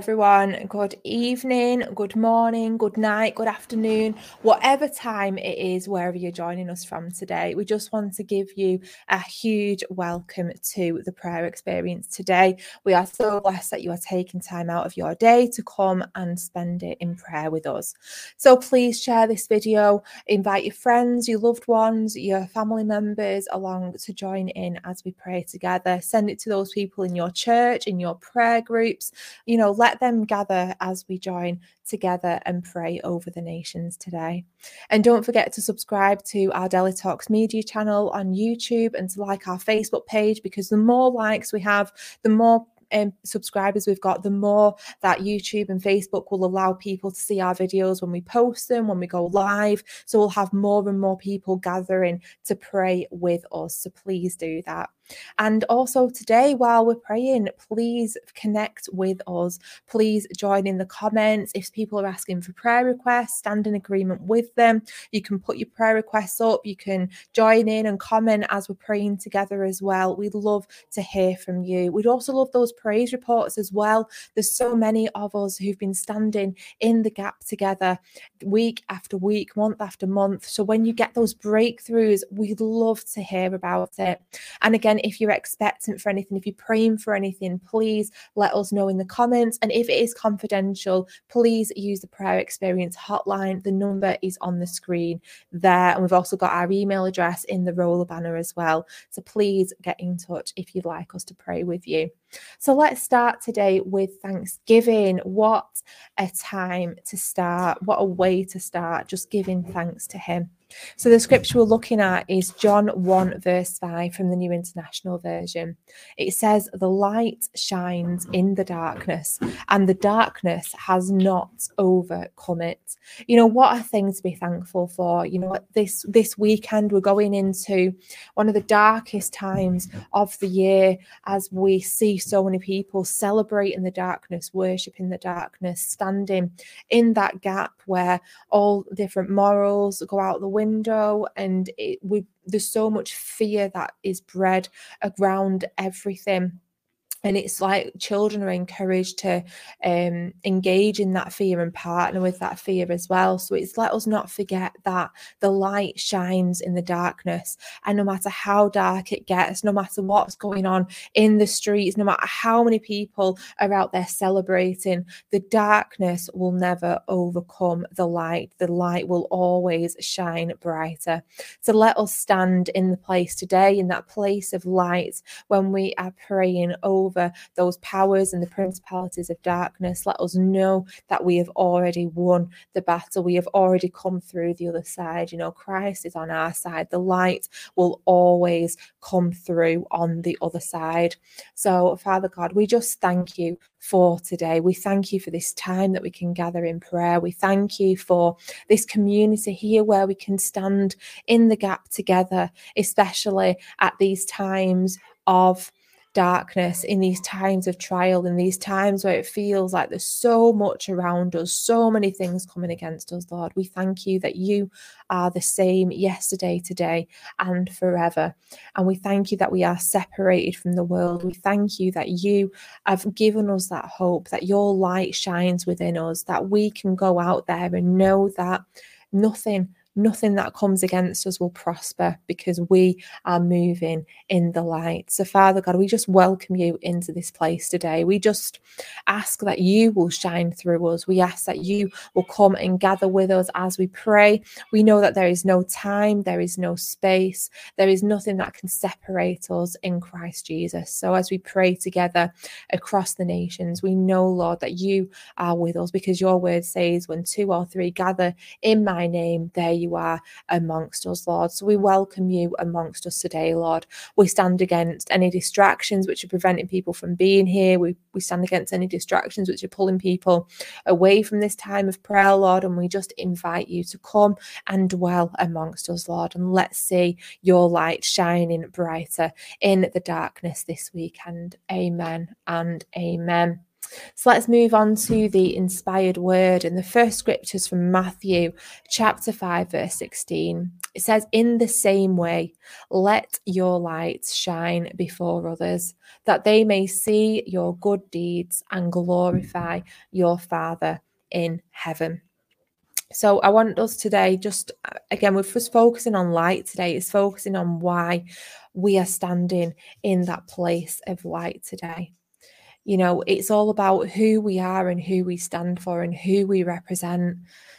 Everyone. Good evening, good morning, good night, good afternoon, whatever time it is, wherever you're joining us from today. We just want to give you a huge welcome to the prayer experience today. We are so blessed that you are taking time out of your day to come and spend it in prayer with us. So please share this video, invite your friends, your loved ones, your family members along to join in as we pray together. Send it to those people in your church, in your prayer groups. You know, let them gather as we join together and pray over the nations today. And don't forget to subscribe to our Daily Talks media channel on YouTube and to like our Facebook page because the more likes we have, the more um, subscribers we've got, the more that YouTube and Facebook will allow people to see our videos when we post them, when we go live. So we'll have more and more people gathering to pray with us. So please do that. And also today, while we're praying, please connect with us. Please join in the comments. If people are asking for prayer requests, stand in agreement with them. You can put your prayer requests up. You can join in and comment as we're praying together as well. We'd love to hear from you. We'd also love those praise reports as well. There's so many of us who've been standing in the gap together week after week, month after month. So when you get those breakthroughs, we'd love to hear about it. And again, if you're expectant for anything, if you're praying for anything, please let us know in the comments. And if it is confidential, please use the prayer experience hotline. The number is on the screen there. And we've also got our email address in the roller banner as well. So please get in touch if you'd like us to pray with you. So let's start today with Thanksgiving. What a time to start. What a way to start, just giving thanks to Him. So the scripture we're looking at is John 1, verse 5 from the New International Version. It says, The light shines in the darkness, and the darkness has not overcome it. You know, what a thing to be thankful for. You know, this this weekend we're going into one of the darkest times of the year as we see so many people celebrating the darkness, worshiping the darkness, standing in that gap where all different morals go out the window window and it, we there's so much fear that is bred around everything and it's like children are encouraged to um, engage in that fear and partner with that fear as well. So it's let us not forget that the light shines in the darkness. And no matter how dark it gets no matter what's going on in the streets no matter how many people are out there celebrating the darkness will never overcome the light. The light will always shine brighter. So let us stand in the place today in that place of light when we are praying over over those powers and the principalities of darkness. Let us know that we have already won the battle. We have already come through the other side. You know, Christ is on our side. The light will always come through on the other side. So, Father God, we just thank you for today. We thank you for this time that we can gather in prayer. We thank you for this community here where we can stand in the gap together, especially at these times of darkness, in these times of trial, in these times where it feels like there's so much around us, so many things coming against us, Lord. We thank you that you are the same yesterday, today, and forever. And we thank you that we are separated from the world. We thank you that you have given us that hope, that your light shines within us, that we can go out there and know that nothing nothing that comes against us will prosper because we are moving in the light. So, Father God, we just welcome you into this place today. We just ask that you will shine through us. We ask that you will come and gather with us as we pray. We know that there is no time, there is no space, there is nothing that can separate us in Christ Jesus. So, as we pray together across the nations, we know, Lord, that you are with us because your word says, when two or three gather in my name, there you are amongst us, Lord. So we welcome you amongst us today, Lord. We stand against any distractions which are preventing people from being here. We, we stand against any distractions which are pulling people away from this time of prayer, Lord. And we just invite you to come and dwell amongst us, Lord. And let's see your light shining brighter in the darkness this weekend. Amen and amen. So let's move on to the inspired word. And the first scriptures from Matthew chapter 5, verse 16. It says, In the same way, let your light shine before others, that they may see your good deeds and glorify your Father in heaven. So I want us today, just again, we're just focusing on light today. It's focusing on why we are standing in that place of light today. You know, it's all about who we are and who we stand for and who we represent.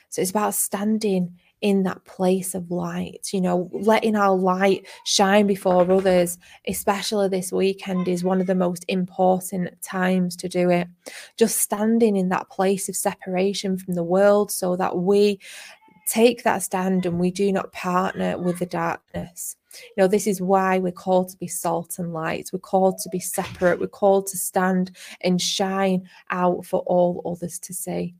So it's about standing in that place of light, you know, letting our light shine before others, especially this weekend, is one of the most important times to do it. Just standing in that place of separation from the world so that we take that stand and we do not partner with the darkness. You know, this is why we're called to be salt and light. We're called to be separate. We're called to stand and shine out for all others to see.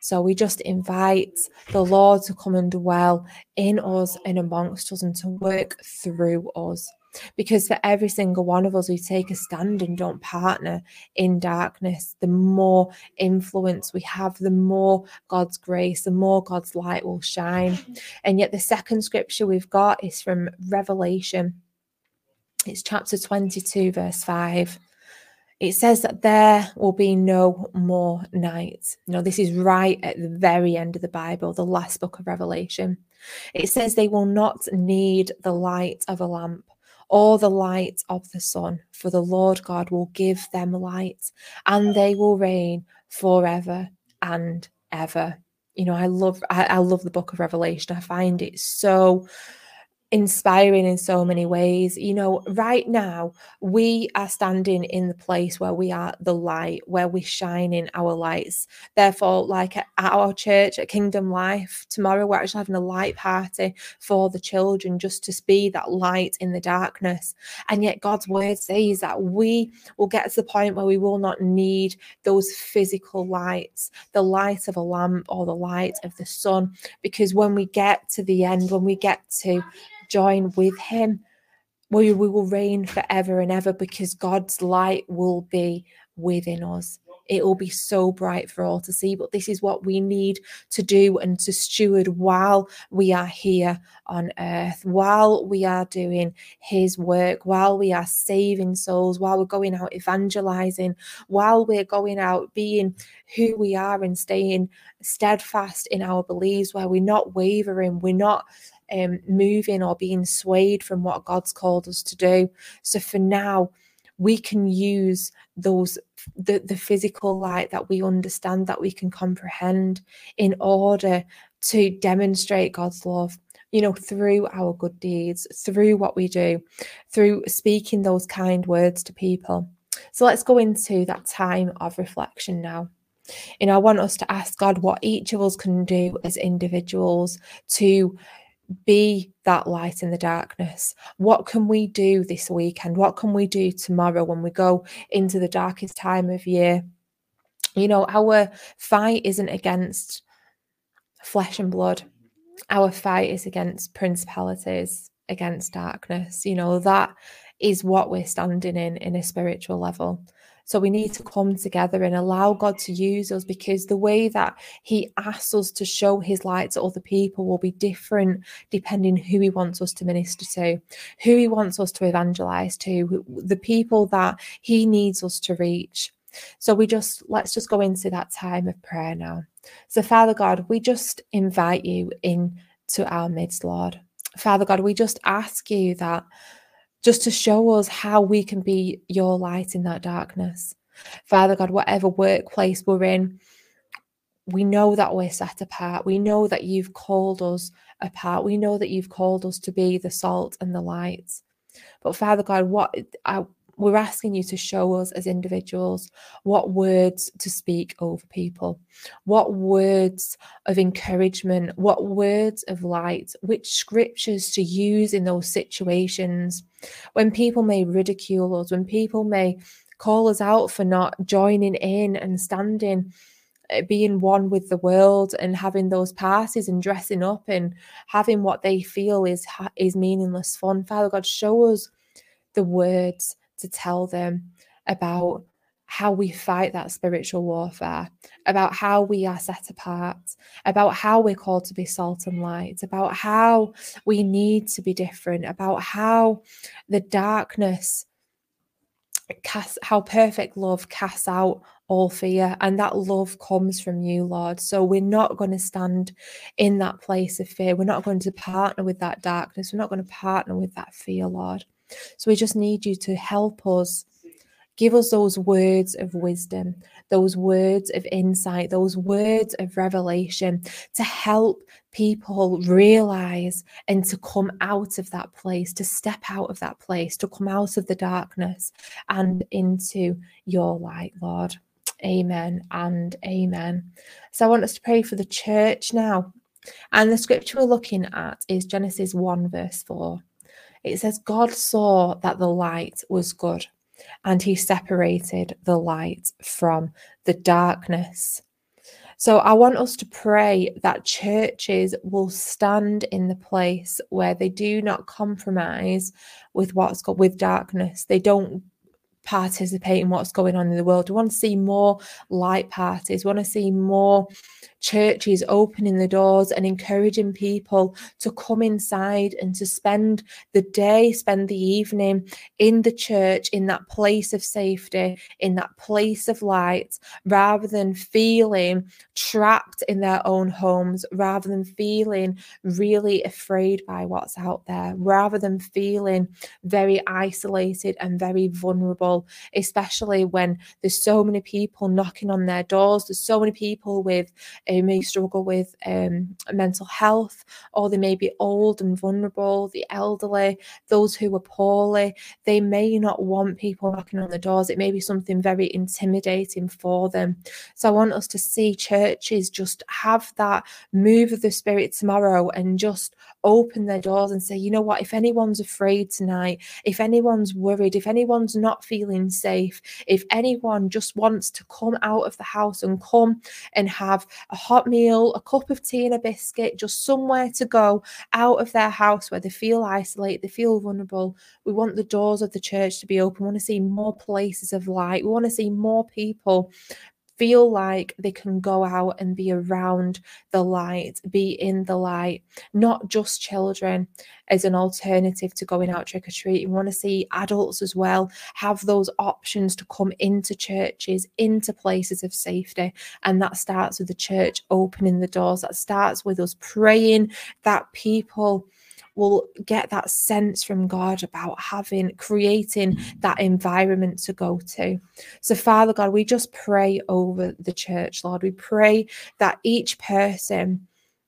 So we just invite the Lord to come and dwell in us and amongst us and to work through us. Because for every single one of us who take a stand and don't partner in darkness, the more influence we have, the more God's grace, the more God's light will shine. And yet, the second scripture we've got is from Revelation. It's chapter 22, verse 5 it says that there will be no more night. You know, this is right at the very end of the Bible, the last book of Revelation. It says they will not need the light of a lamp or the light of the sun, for the Lord God will give them light and they will reign forever and ever. You know, I love I, I love the book of Revelation. I find it so inspiring in so many ways. You know, right now we are standing in the place where we are the light, where we shine in our lights. Therefore, like at our church at Kingdom Life, tomorrow we're actually having a light party for the children just to be that light in the darkness. And yet God's word says that we will get to the point where we will not need those physical lights, the light of a lamp or the light of the sun, because when we get to the end, when we get to join with him, we, we will reign forever and ever because God's light will be within us. It will be so bright for all to see. But this is what we need to do and to steward while we are here on earth, while we are doing His work, while we are saving souls, while we're going out evangelizing, while we're going out being who we are and staying steadfast in our beliefs, where we're not wavering, we're not um, moving or being swayed from what God's called us to do. So for now, we can use those the, the physical light that we understand that we can comprehend in order to demonstrate God's love you know through our good deeds through what we do through speaking those kind words to people so let's go into that time of reflection now and I want us to ask God what each of us can do as individuals to be that light in the darkness. What can we do this weekend? What can we do tomorrow when we go into the darkest time of year? You know, our fight isn't against flesh and blood, our fight is against principalities, against darkness. You know, that is what we're standing in in a spiritual level. So we need to come together and allow God to use us because the way that He asks us to show His light to other people will be different depending who He wants us to minister to, who He wants us to evangelize to, the people that He needs us to reach. So we just let's just go into that time of prayer now. So, Father God, we just invite you into our midst, Lord. Father God, we just ask you that just to show us how we can be your light in that darkness. Father God, whatever workplace we're in, we know that we're set apart. We know that you've called us apart. We know that you've called us to be the salt and the light. But Father God, what I, we're asking you to show us as individuals what words to speak over people, what words of encouragement, what words of light, which scriptures to use in those situations. When people may ridicule us, when people may call us out for not joining in and standing eh, being one with the world and having those parties and dressing up and having what they feel is is meaningless fun. Father god show us the words to tell them about how we fight that spiritual warfare, about how we are set apart, about how we're called to be salt and light, about how we need to be different, about how the darkness casts, how perfect love casts out all fear, and that love comes from you, Lord. So we're not going to stand in that place of fear. We're not going to partner with that darkness. We're not going to partner with that fear, Lord. So we just need you to help us Give us those words of wisdom, those words of insight, those words of revelation to help people realize and to come out of that place, to step out of that place, to come out of the darkness and into your light, Lord. Amen and amen. So I want us to pray for the church now. And the scripture we're looking at is Genesis 1, verse 4. It says, God saw that the light was good and he separated the light from the darkness. So I want us to pray that churches will stand in the place where they do not compromise with what's got with darkness. They don't participate in what's going on in the world. We want to see more light parties. We want to see more churches opening the doors and encouraging people to come inside and to spend the day, spend the evening in the church, in that place of safety, in that place of light, rather than feeling trapped in their own homes, rather than feeling really afraid by what's out there, rather than feeling very isolated and very vulnerable, especially when there's so many people knocking on their doors, there's so many people with who may struggle with um, mental health, or they may be old and vulnerable, the elderly, those who are poorly. They may not want people knocking on the doors. It may be something very intimidating for them. So I want us to see churches just have that move of the spirit tomorrow and just open their doors and say, you know what, if anyone's afraid tonight, if anyone's worried, if anyone's not feeling safe, if anyone just wants to come out of the house and come and have a hot meal, a cup of tea and a biscuit, just somewhere to go out of their house where they feel isolated, they feel vulnerable. We want the doors of the church to be open. We want to see more places of light. We want to see more people feel like they can go out and be around the light, be in the light, not just children as an alternative to going out trick or treating. We want to see adults as well have those options to come into churches, into places of safety. And that starts with the church opening the doors, that starts with us praying that people will get that sense from God about having, creating that environment to go to. So, Father God, we just pray over the church, Lord. We pray that each person,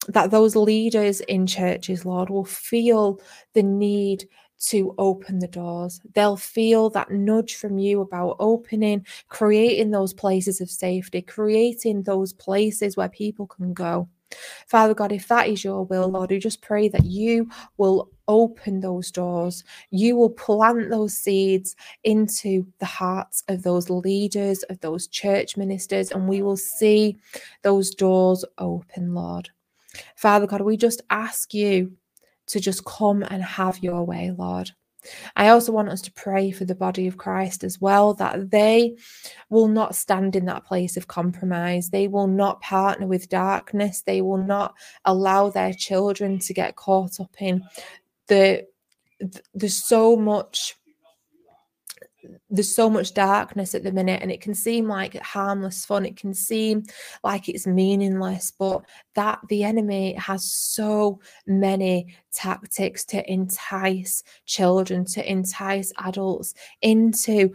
that those leaders in churches, Lord, will feel the need to open the doors. They'll feel that nudge from you about opening, creating those places of safety, creating those places where people can go. Father God, if that is your will, Lord, we just pray that you will open those doors. You will plant those seeds into the hearts of those leaders, of those church ministers, and we will see those doors open, Lord. Father God, we just ask you to just come and have your way, Lord. I also want us to pray for the body of Christ as well, that they will not stand in that place of compromise. They will not partner with darkness. They will not allow their children to get caught up in the. There's so much there's so much darkness at the minute and it can seem like harmless fun it can seem like it's meaningless but that the enemy has so many tactics to entice children to entice adults into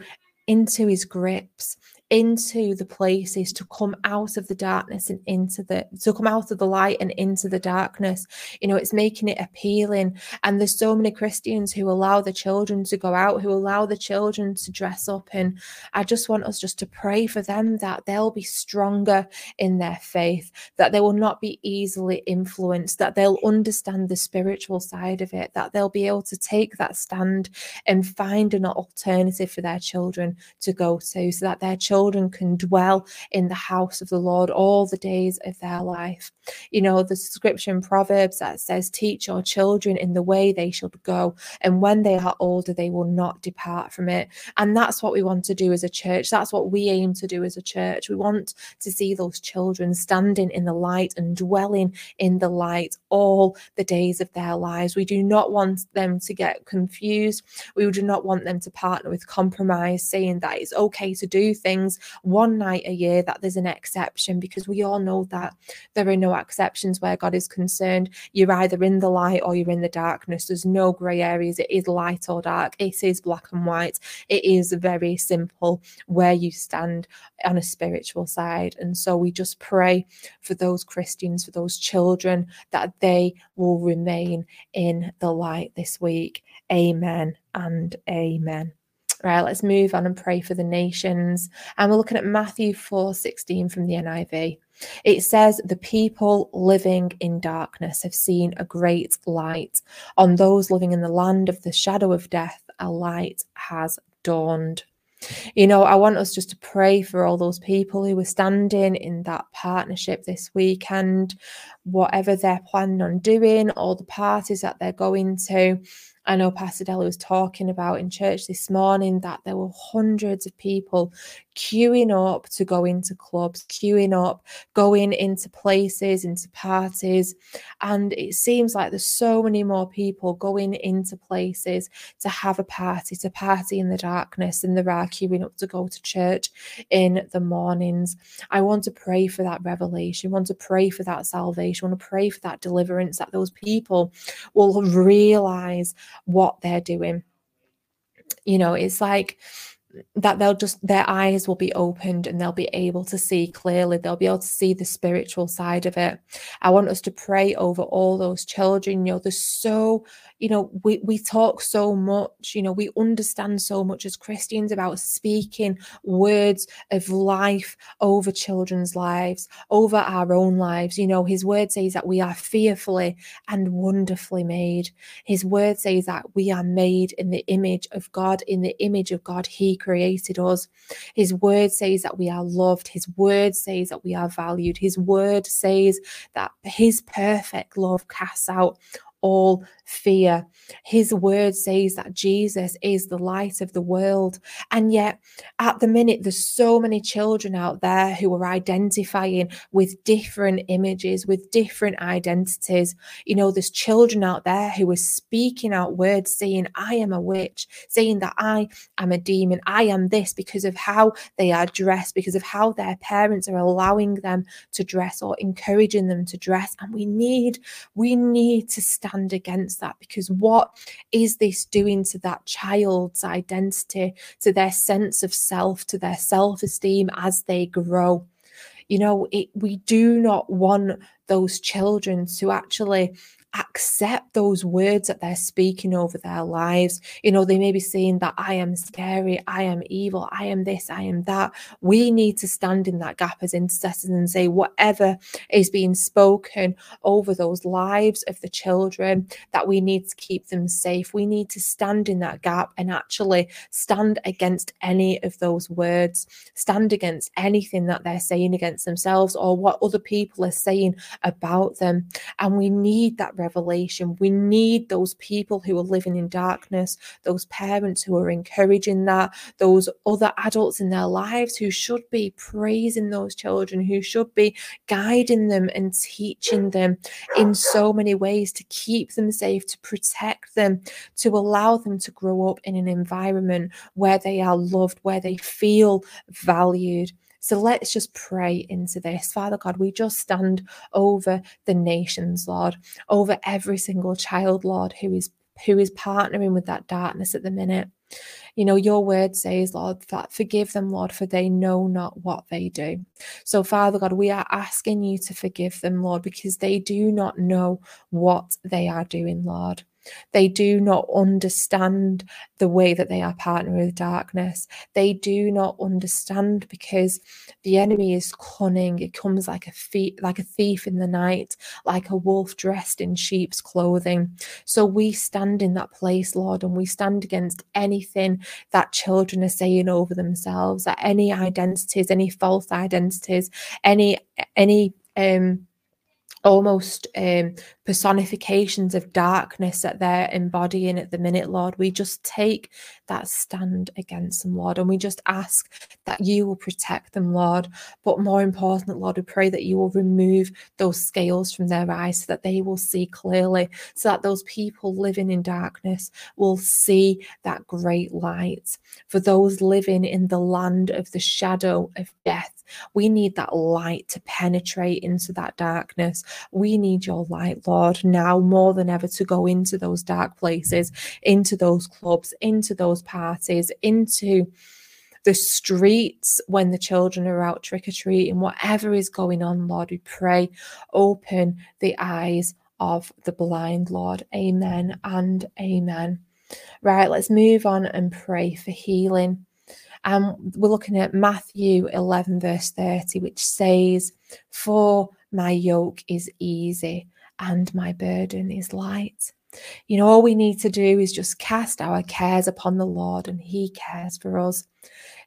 into his grips into the places to come out of the darkness and into the to come out of the light and into the darkness. You know it's making it appealing. And there's so many christians who allow the children to go out who allow the children to dress up. And i just want us just to pray for them that they'll be stronger in their faith that they will not be easily influenced that they'll understand the spiritual side of it that they'll be able to take that stand and find an alternative for their children to go to so that their children children can dwell in the house of the Lord all the days of their life. You know, the scripture in Proverbs that says, Teach your children in the way they should go, and when they are older, they will not depart from it. And that's what we want to do as a church. That's what we aim to do as a church. We want to see those children standing in the light and dwelling in the light all the days of their lives. We do not want them to get confused. We do not want them to partner with compromise, saying that it's okay to do things one night a year, that there's an exception, because we all know that there are no exceptions where God is concerned. You're either in the light or you're in the darkness. There's no grey areas. It is light or dark. It is black and white. It is very simple where you stand on a spiritual side. And so we just pray for those Christians, for those children, that they will remain in the light this week. Amen and amen. Right, let's move on and pray for the nations. And we're looking at Matthew 4 16 from the NIV. It says, The people living in darkness have seen a great light. On those living in the land of the shadow of death, a light has dawned. You know, I want us just to pray for all those people who are standing in that partnership this weekend, whatever they're planning on doing, all the parties that they're going to. I know Pastor Della was talking about in church this morning that there were hundreds of people queuing up to go into clubs, queuing up, going into places, into parties. And it seems like there's so many more people going into places to have a party, to party in the darkness, than there are queuing up to go to church in the mornings. I want to pray for that revelation, I want to pray for that salvation, I want to pray for that deliverance, that those people will realize what they're doing. You know, it's like that they'll just their eyes will be opened and they'll be able to see clearly. They'll be able to see the spiritual side of it. I want us to pray over all those children. You know there's so you know we, we talk so much. You know we understand so much as christians about speaking words of life over children's lives over our own lives. You know his word says that we are fearfully and wonderfully made. His word says that we are made in the image of god in the image of god he created us. His word says that we are loved. His word says that we are valued. His word says that his perfect love casts out all fear. His word says that Jesus is the light of the world. And yet, at the minute, there's so many children out there who are identifying with different images, with different identities. You know, there's children out there who are speaking out words saying, I am a witch, saying that I am a demon, I am this because of how they are dressed, because of how their parents are allowing them to dress or encouraging them to dress. And we need, we need to stand stand that because what is this doing to that child's identity, to their sense of self, to their self esteem as they grow? You know, it, we do not want those children to actually accept those words that they're speaking over their lives. You know, they may be saying that I am scary, I am evil, I am this, I am that. We need to stand in that gap as intercessors and say, whatever is being spoken over those lives of the children, that we need to keep them safe. We need to stand in that gap and actually stand against any of those words, stand against anything that they're saying against themselves or what other people are saying about them. And we need that revelation. We need those people who are living in darkness, those parents who are encouraging that, those other adults in their lives who should be praising those children, who should be guiding them and teaching them in so many ways to keep them safe, to protect them, to allow them to grow up in an environment where they are loved, where they feel valued. So let's just pray into this. Father God, we just stand over the nations, Lord, over every single child, Lord, who is who is partnering with that darkness at the minute. You know, your word says, Lord, that forgive them, Lord, for they know not what they do. So, Father God, we are asking you to forgive them, Lord, because they do not know what they are doing, Lord. They do not understand the way that they are partnering with darkness. They do not understand because the enemy is cunning. It comes like a thief, like a thief in the night, like a wolf dressed in sheep's clothing. So we stand in that place, Lord, and we stand against anything that children are saying over themselves, that any identities, any false identities, any any um almost um, personifications of darkness that they're embodying at the minute, Lord. We just take that stand against them, Lord, and we just ask that you will protect them, Lord. But more important, Lord, we pray that you will remove those scales from their eyes so that they will see clearly, so that those people living in darkness will see that great light. For those living in the land of the shadow of death, we need that light to penetrate into that darkness. We need your light, Lord, now more than ever to go into those dark places, into those clubs, into those parties, into the streets when the children are out trick or treating, whatever is going on, Lord, we pray, open the eyes of the blind, Lord. Amen and amen. Right, let's move on and pray for healing. And um, we're looking at Matthew 11, verse 30, which says, For my yoke is easy and my burden is light. You know, all we need to do is just cast our cares upon the Lord, and He cares for us.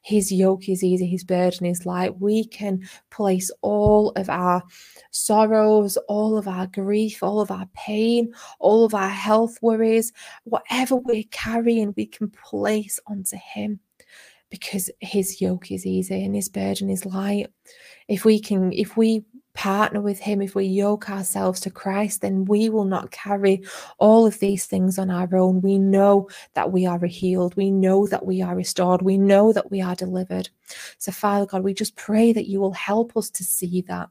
His yoke is easy, His burden is light. We can place all of our sorrows, all of our grief, all of our pain, all of our health worries, whatever we're carrying, we can place onto Him because his yoke is easy and his burden is light. If we can, if we partner with him, if we yoke ourselves to Christ, then we will not carry all of these things on our own. We know that we are healed. We know that we are restored. We know that we are delivered. So, Father God, we just pray that you will help us to see that.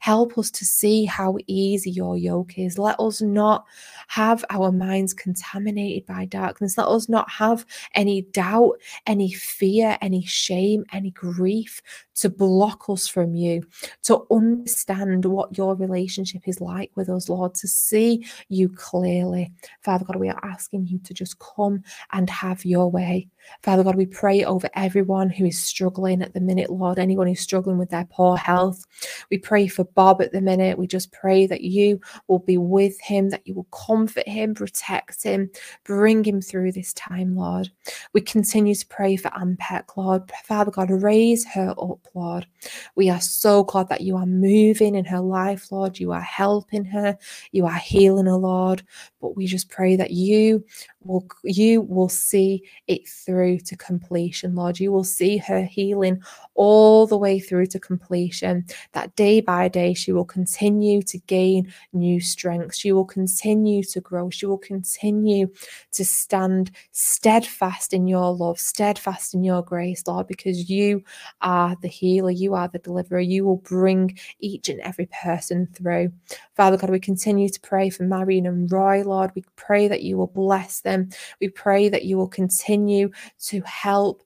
Help us to see how easy your yoke is. Let us not have our minds contaminated by darkness. Let us not have any doubt, any fear, any shame, any grief to block us from you, to understand what your relationship is like with us, Lord, to see you clearly. Father God, we are asking you to just come and have your way. Father God, we pray over everyone who is struggling at the minute, Lord, anyone who's struggling with their poor health. We pray for Bob at the minute. We just pray that you will be with him, that you will comfort him, protect him, bring him through this time, Lord. We continue to pray for Ampek, Lord. Father God, raise her up, Lord. We are so glad that you are moving in her life, Lord. You are helping her, you are healing her, Lord. But we just pray that you will you will see it through to completion lord. You will see her healing all the way through to completion. That day by day she will continue to gain new strength she will continue to grow. She will continue to stand steadfast in your love steadfast in your grace lord because you are the healer. You are the deliverer. You will bring each and every person through. Father god we continue to pray for marion and roy lord. We pray that you will bless them them. We pray that you will continue to help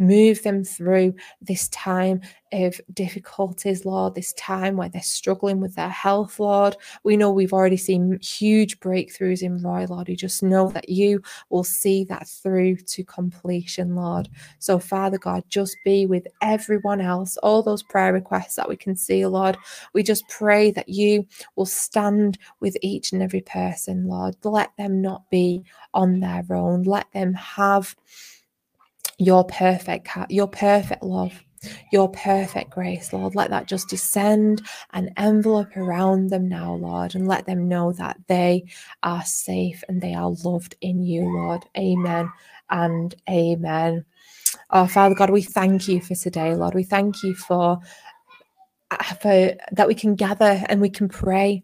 move them through this time of difficulties, Lord, this time where they're struggling with their health, Lord. We know we've already seen huge breakthroughs in Roy, Lord. We just know that you will see that through to completion, Lord. So, Father God, just be with everyone else, all those prayer requests that we can see, Lord. We just pray that you will stand with each and every person, Lord. Let them not be on their own. Let them have your perfect your perfect love your perfect grace lord. Let that just descend and envelope around them now lord and let them know that they are safe and they are loved in you lord. Amen and amen. Oh father god we thank you for today lord. We thank you for uh, for that we can gather and we can pray.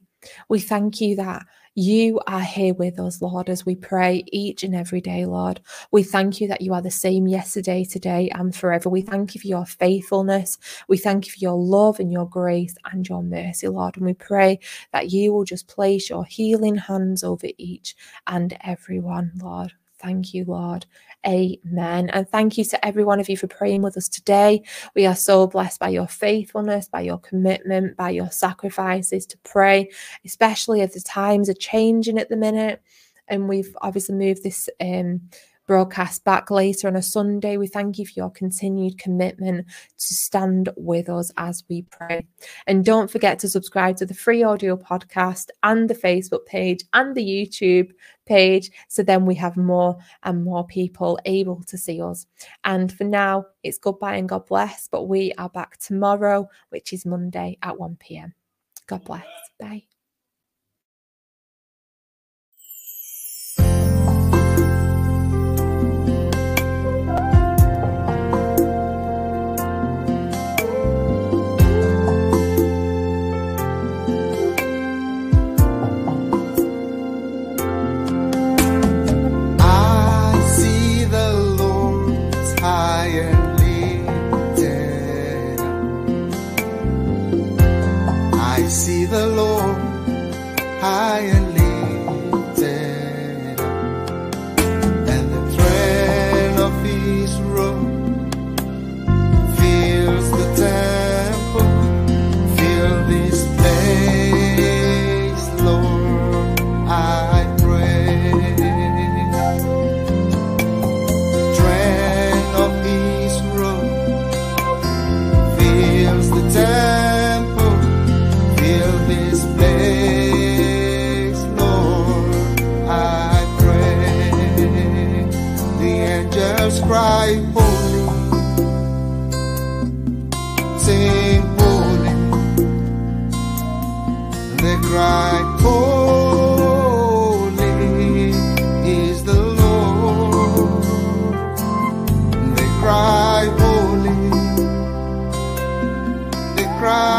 We thank you that you are here with us, Lord, as we pray each and every day, Lord. We thank you that you are the same yesterday, today, and forever. We thank you for your faithfulness. We thank you for your love and your grace and your mercy, Lord. And we pray that you will just place your healing hands over each and everyone, Lord. Thank you, Lord. Amen. And thank you to every one of you for praying with us today. We are so blessed by your faithfulness, by your commitment, by your sacrifices to pray, especially as the times are changing at the minute and we've obviously moved this um, broadcast back later on a Sunday. We thank you for your continued commitment to stand with us as we pray. And don't forget to subscribe to the free audio podcast and the Facebook page and the YouTube page. So then we have more and more people able to see us. And for now, it's goodbye and God bless. But we are back tomorrow, which is Monday at 1 p.m. God bless. Bye. Cry